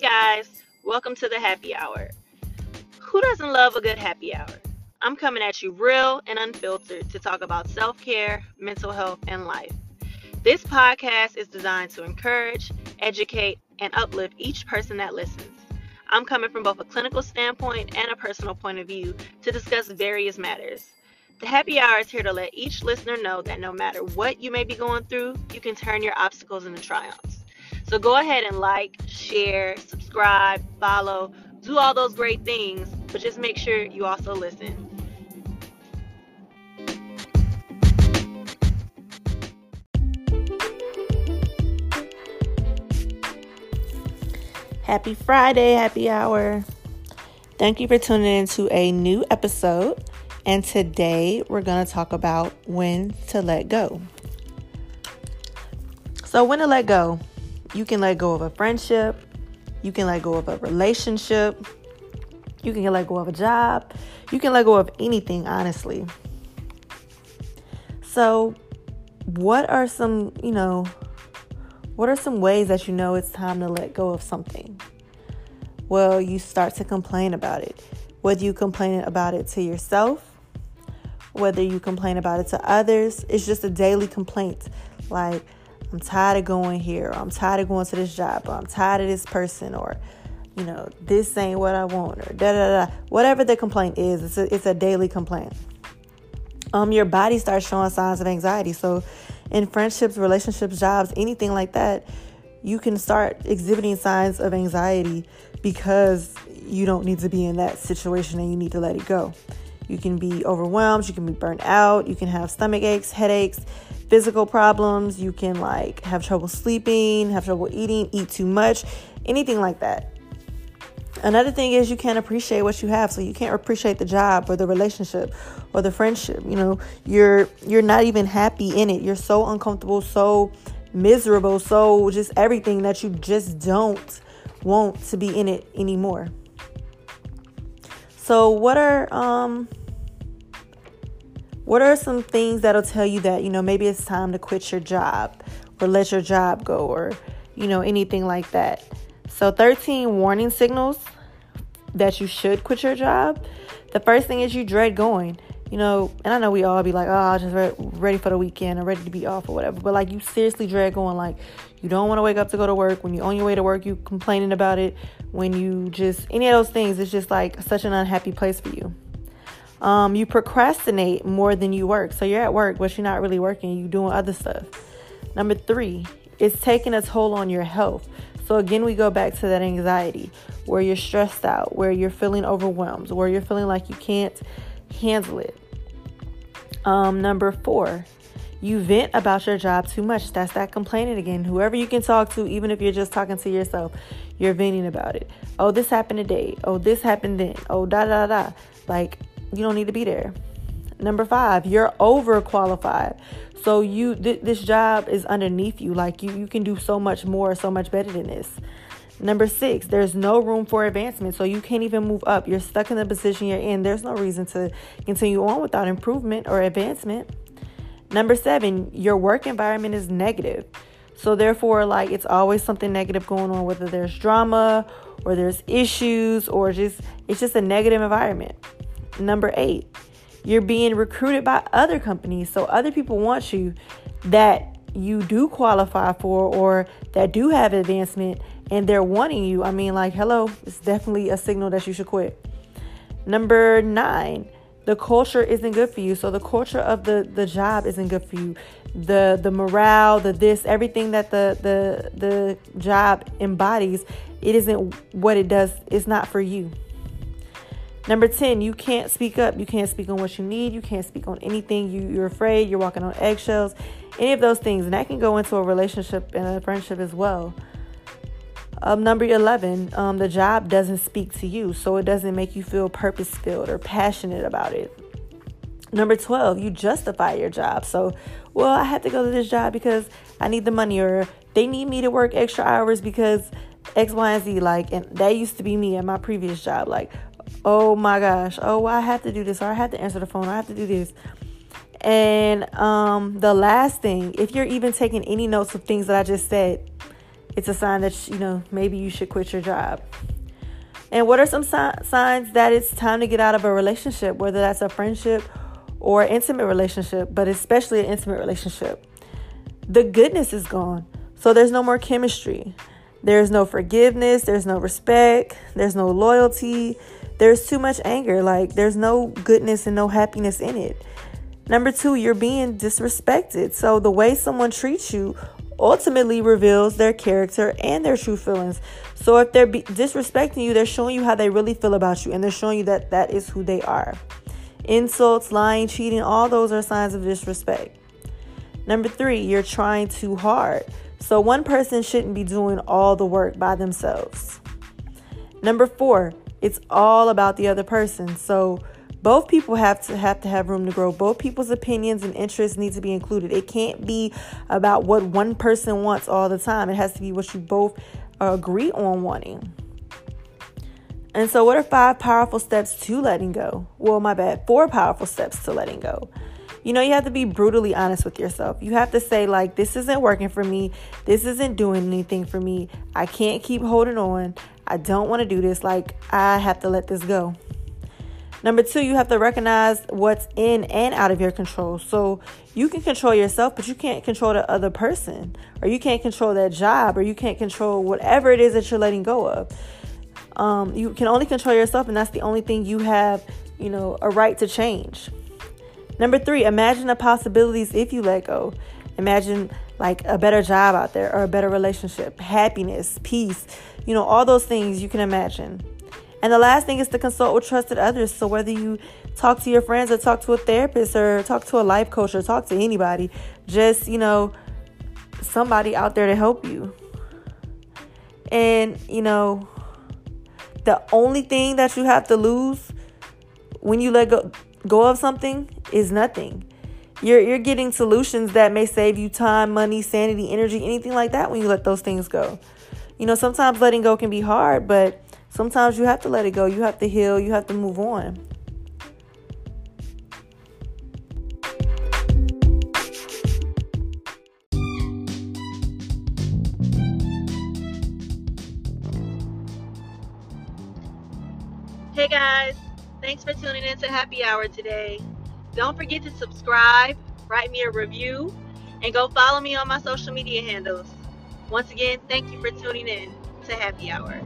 Hey guys, welcome to the happy hour. Who doesn't love a good happy hour? I'm coming at you real and unfiltered to talk about self care, mental health, and life. This podcast is designed to encourage, educate, and uplift each person that listens. I'm coming from both a clinical standpoint and a personal point of view to discuss various matters. The happy hour is here to let each listener know that no matter what you may be going through, you can turn your obstacles into triumphs. So go ahead and like, share, subscribe, follow, do all those great things, but just make sure you also listen. Happy Friday, happy hour. Thank you for tuning in to a new episode. And today we're going to talk about when to let go. So, when to let go, you can let go of a friendship, you can let go of a relationship, you can let go of a job, you can let go of anything, honestly. So, what are some, you know, what are some ways that you know it's time to let go of something? Well, you start to complain about it. Whether you complain about it to yourself, whether you complain about it to others, it's just a daily complaint. Like, I'm tired of going here, or I'm tired of going to this job, or I'm tired of this person, or you know, this ain't what I want, or da da da. Whatever the complaint is, it's a, it's a daily complaint. Um, your body starts showing signs of anxiety. So, in friendships, relationships, jobs, anything like that, you can start exhibiting signs of anxiety because you don't need to be in that situation and you need to let it go. You can be overwhelmed, you can be burnt out, you can have stomach aches, headaches, physical problems, you can like have trouble sleeping, have trouble eating, eat too much, anything like that. Another thing is you can't appreciate what you have, so you can't appreciate the job or the relationship or the friendship. You know, you're you're not even happy in it. You're so uncomfortable, so miserable, so just everything that you just don't want to be in it anymore. So, what are um what are some things that'll tell you that, you know, maybe it's time to quit your job or let your job go or, you know, anything like that? So, 13 warning signals that you should quit your job. The first thing is you dread going. You know, and I know we all be like, oh, I'm just re- ready for the weekend or ready to be off or whatever. But like, you seriously dread going. Like, you don't want to wake up to go to work. When you're on your way to work, you complaining about it. When you just, any of those things, it's just like such an unhappy place for you. Um, you procrastinate more than you work. So you're at work, but you're not really working. You're doing other stuff. Number three, it's taking a toll on your health. So again, we go back to that anxiety where you're stressed out, where you're feeling overwhelmed, where you're feeling like you can't handle it. Um, number four, you vent about your job too much. That's that complaining again. Whoever you can talk to, even if you're just talking to yourself, you're venting about it. Oh, this happened today. Oh, this happened then. Oh, da da da. Like you don't need to be there. Number five, you're overqualified. So you th- this job is underneath you. Like you, you can do so much more, so much better than this. Number six, there's no room for advancement, so you can't even move up. You're stuck in the position you're in. There's no reason to continue on without improvement or advancement. Number seven, your work environment is negative. So therefore, like it's always something negative going on, whether there's drama or there's issues or just it's just a negative environment. Number eight, you're being recruited by other companies. So other people want you that you do qualify for or that do have advancement and they're wanting you. I mean, like, hello, it's definitely a signal that you should quit. Number nine, the culture isn't good for you. So the culture of the the job isn't good for you. The the morale, the this, everything that the the the job embodies, it isn't what it does. It's not for you. Number 10, you can't speak up. You can't speak on what you need. You can't speak on anything. You, you're afraid. You're walking on eggshells. Any of those things. And that can go into a relationship and a friendship as well. Um, number 11, um, the job doesn't speak to you. So it doesn't make you feel purpose filled or passionate about it. Number 12, you justify your job. So, well, I have to go to this job because I need the money or they need me to work extra hours because X, Y, and Z. Like, and that used to be me at my previous job. Like, oh my gosh, oh, I have to do this, or I have to answer the phone, I have to do this. And um, the last thing, if you're even taking any notes of things that I just said, it's a sign that you know maybe you should quit your job. And what are some si- signs that it's time to get out of a relationship, whether that's a friendship or intimate relationship, but especially an intimate relationship? The goodness is gone. So there's no more chemistry. There's no forgiveness, there's no respect, there's no loyalty, there's too much anger. Like there's no goodness and no happiness in it. Number two, you're being disrespected. So the way someone treats you ultimately reveals their character and their true feelings. So if they're be- disrespecting you, they're showing you how they really feel about you and they're showing you that that is who they are. Insults, lying, cheating, all those are signs of disrespect. Number three, you're trying too hard. So one person shouldn't be doing all the work by themselves. Number four, it's all about the other person. So both people have to have to have room to grow. Both people's opinions and interests need to be included. It can't be about what one person wants all the time. It has to be what you both agree on wanting. And so, what are five powerful steps to letting go? Well, my bad, four powerful steps to letting go. You know, you have to be brutally honest with yourself. You have to say, like, this isn't working for me. This isn't doing anything for me. I can't keep holding on. I don't want to do this. Like, I have to let this go. Number two, you have to recognize what's in and out of your control. So you can control yourself, but you can't control the other person, or you can't control that job, or you can't control whatever it is that you're letting go of. Um, you can only control yourself, and that's the only thing you have, you know, a right to change. Number three, imagine the possibilities if you let go. Imagine like a better job out there, or a better relationship, happiness, peace, you know, all those things you can imagine. And the last thing is to consult with trusted others. So whether you talk to your friends or talk to a therapist or talk to a life coach or talk to anybody, just, you know, somebody out there to help you. And, you know, the only thing that you have to lose when you let go go of something is nothing. You're you're getting solutions that may save you time, money, sanity, energy, anything like that when you let those things go. You know, sometimes letting go can be hard, but Sometimes you have to let it go. You have to heal. You have to move on. Hey guys, thanks for tuning in to Happy Hour today. Don't forget to subscribe, write me a review, and go follow me on my social media handles. Once again, thank you for tuning in to Happy Hour.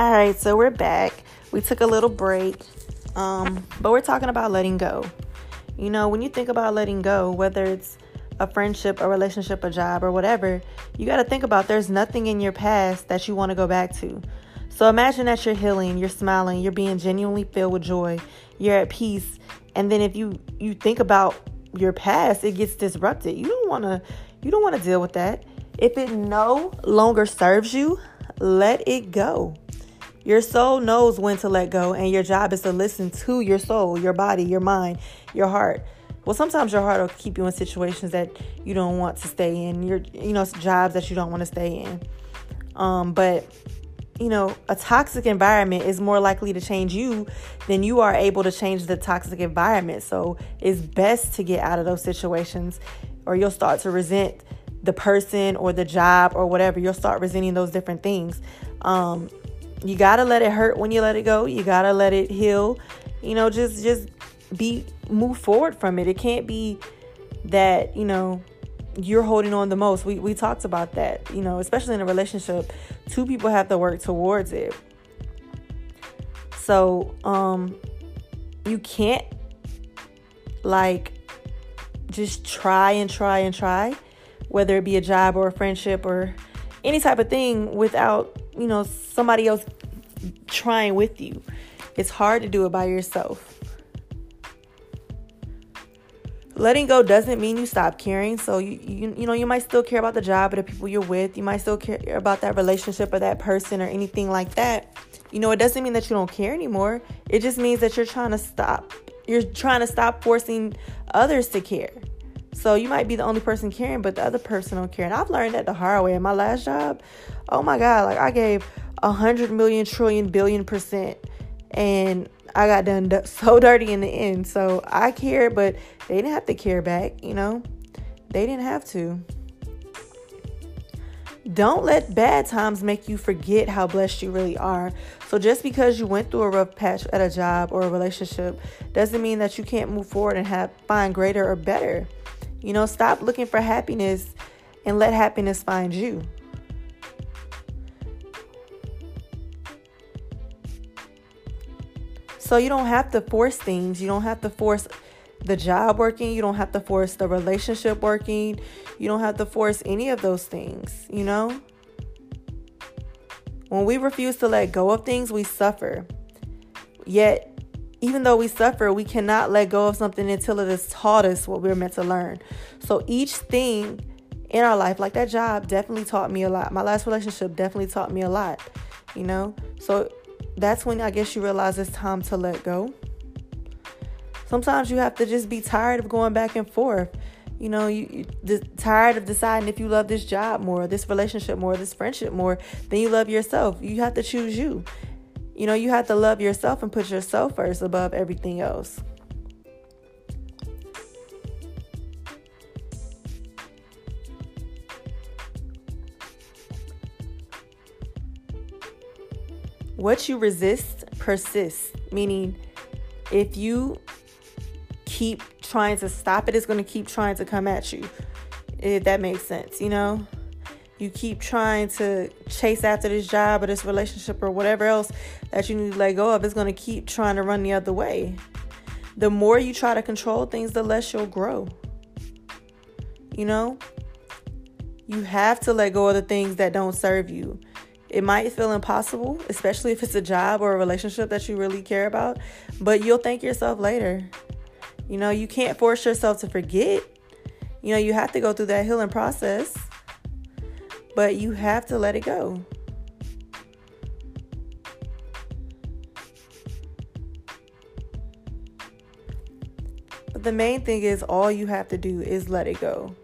All right, so we're back. We took a little break, um, but we're talking about letting go. You know, when you think about letting go, whether it's a friendship, a relationship, a job, or whatever, you got to think about there's nothing in your past that you want to go back to. So imagine that you're healing, you're smiling, you're being genuinely filled with joy, you're at peace, and then if you you think about your past, it gets disrupted. You don't want to you don't want to deal with that. If it no longer serves you, let it go. Your soul knows when to let go, and your job is to listen to your soul, your body, your mind, your heart. Well, sometimes your heart will keep you in situations that you don't want to stay in. Your, you know, jobs that you don't want to stay in. Um, but you know, a toxic environment is more likely to change you than you are able to change the toxic environment. So it's best to get out of those situations, or you'll start to resent the person or the job or whatever. You'll start resenting those different things. Um, you gotta let it hurt when you let it go. You gotta let it heal. You know, just just be move forward from it. It can't be that, you know, you're holding on the most. We we talked about that, you know, especially in a relationship, two people have to work towards it. So, um you can't like just try and try and try, whether it be a job or a friendship or any type of thing without you know, somebody else trying with you. It's hard to do it by yourself. Letting go doesn't mean you stop caring. So you, you you know you might still care about the job or the people you're with. You might still care about that relationship or that person or anything like that. You know, it doesn't mean that you don't care anymore. It just means that you're trying to stop. You're trying to stop forcing others to care. So you might be the only person caring, but the other person don't care. And I've learned that the hard way. In my last job, oh my God, like I gave a hundred million trillion billion percent. And I got done so dirty in the end. So I cared, but they didn't have to care back, you know? They didn't have to. Don't let bad times make you forget how blessed you really are. So just because you went through a rough patch at a job or a relationship doesn't mean that you can't move forward and have find greater or better. You know, stop looking for happiness and let happiness find you. So you don't have to force things. You don't have to force the job working. You don't have to force the relationship working. You don't have to force any of those things, you know? When we refuse to let go of things, we suffer. Yet, even though we suffer, we cannot let go of something until it has taught us what we're meant to learn. So each thing in our life, like that job, definitely taught me a lot. My last relationship definitely taught me a lot, you know? So that's when I guess you realize it's time to let go. Sometimes you have to just be tired of going back and forth. You know, you, you tired of deciding if you love this job more, this relationship more, this friendship more than you love yourself. You have to choose you. You know, you have to love yourself and put yourself first above everything else. What you resist persists, meaning if you keep trying to stop it, it's going to keep trying to come at you. If that makes sense, you know? You keep trying to chase after this job or this relationship or whatever else that you need to let go of, it's going to keep trying to run the other way. The more you try to control things, the less you'll grow. You know? You have to let go of the things that don't serve you. It might feel impossible, especially if it's a job or a relationship that you really care about, but you'll thank yourself later. You know, you can't force yourself to forget. You know, you have to go through that healing process, but you have to let it go. But the main thing is, all you have to do is let it go.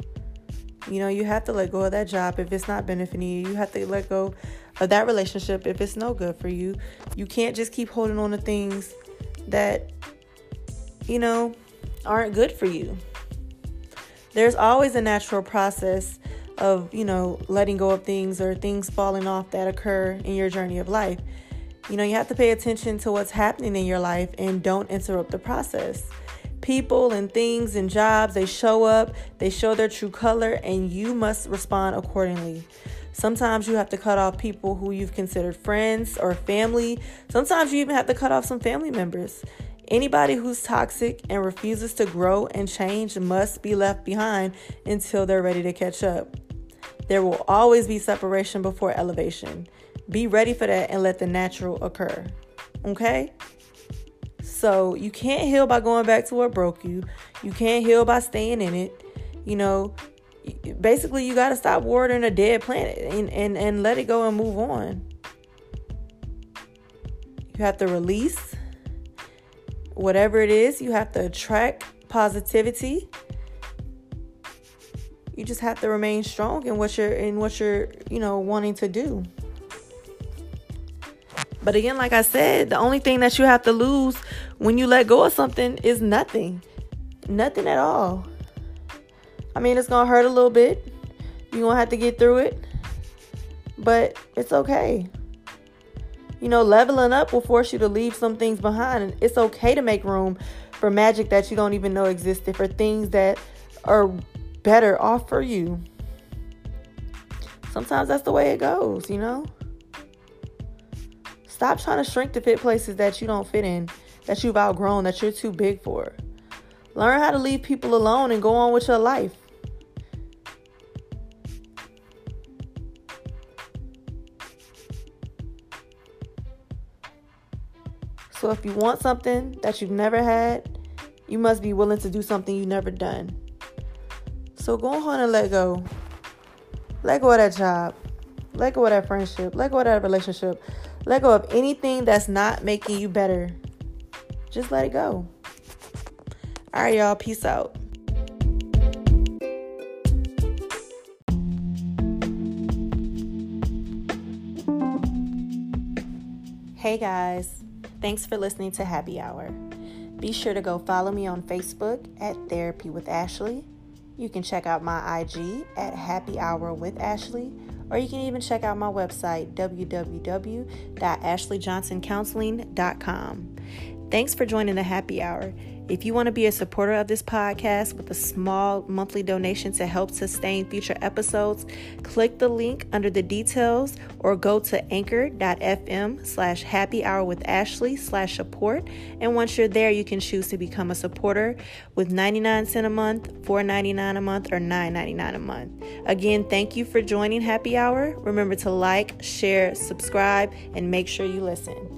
You know, you have to let go of that job if it's not benefiting you. You have to let go of that relationship if it's no good for you. You can't just keep holding on to things that, you know, aren't good for you. There's always a natural process of, you know, letting go of things or things falling off that occur in your journey of life. You know, you have to pay attention to what's happening in your life and don't interrupt the process. People and things and jobs, they show up, they show their true color, and you must respond accordingly. Sometimes you have to cut off people who you've considered friends or family. Sometimes you even have to cut off some family members. Anybody who's toxic and refuses to grow and change must be left behind until they're ready to catch up. There will always be separation before elevation. Be ready for that and let the natural occur. Okay? So you can't heal by going back to what broke you. You can't heal by staying in it. You know, basically you got to stop watering a dead planet and, and, and let it go and move on. You have to release whatever it is, you have to attract positivity. You just have to remain strong in what you're in what you're, you know, wanting to do. But again, like I said, the only thing that you have to lose when you let go of something is nothing. Nothing at all. I mean, it's to hurt a little bit. You're to have to get through it. But it's okay. You know, leveling up will force you to leave some things behind. And it's okay to make room for magic that you don't even know existed, for things that are better off for you. Sometimes that's the way it goes, you know? Stop trying to shrink to fit places that you don't fit in, that you've outgrown, that you're too big for. Learn how to leave people alone and go on with your life. So if you want something that you've never had, you must be willing to do something you've never done. So go on and let go. Let go of that job. Let go of that friendship. Let go of that relationship. Let go of anything that's not making you better. Just let it go. All right, y'all. Peace out. Hey guys. Thanks for listening to Happy Hour. Be sure to go follow me on Facebook at Therapy with Ashley. You can check out my IG at Happy Hour with Ashley, or you can even check out my website www.ashleyjohnsoncounseling.com. Thanks for joining the Happy Hour. If you want to be a supporter of this podcast with a small monthly donation to help sustain future episodes, click the link under the details or go to anchor.fm slash happy hour with Ashley slash support. And once you're there, you can choose to become a supporter with 99 cents a month, $4.99 a month, or $9.99 a month. Again, thank you for joining Happy Hour. Remember to like, share, subscribe, and make sure you listen.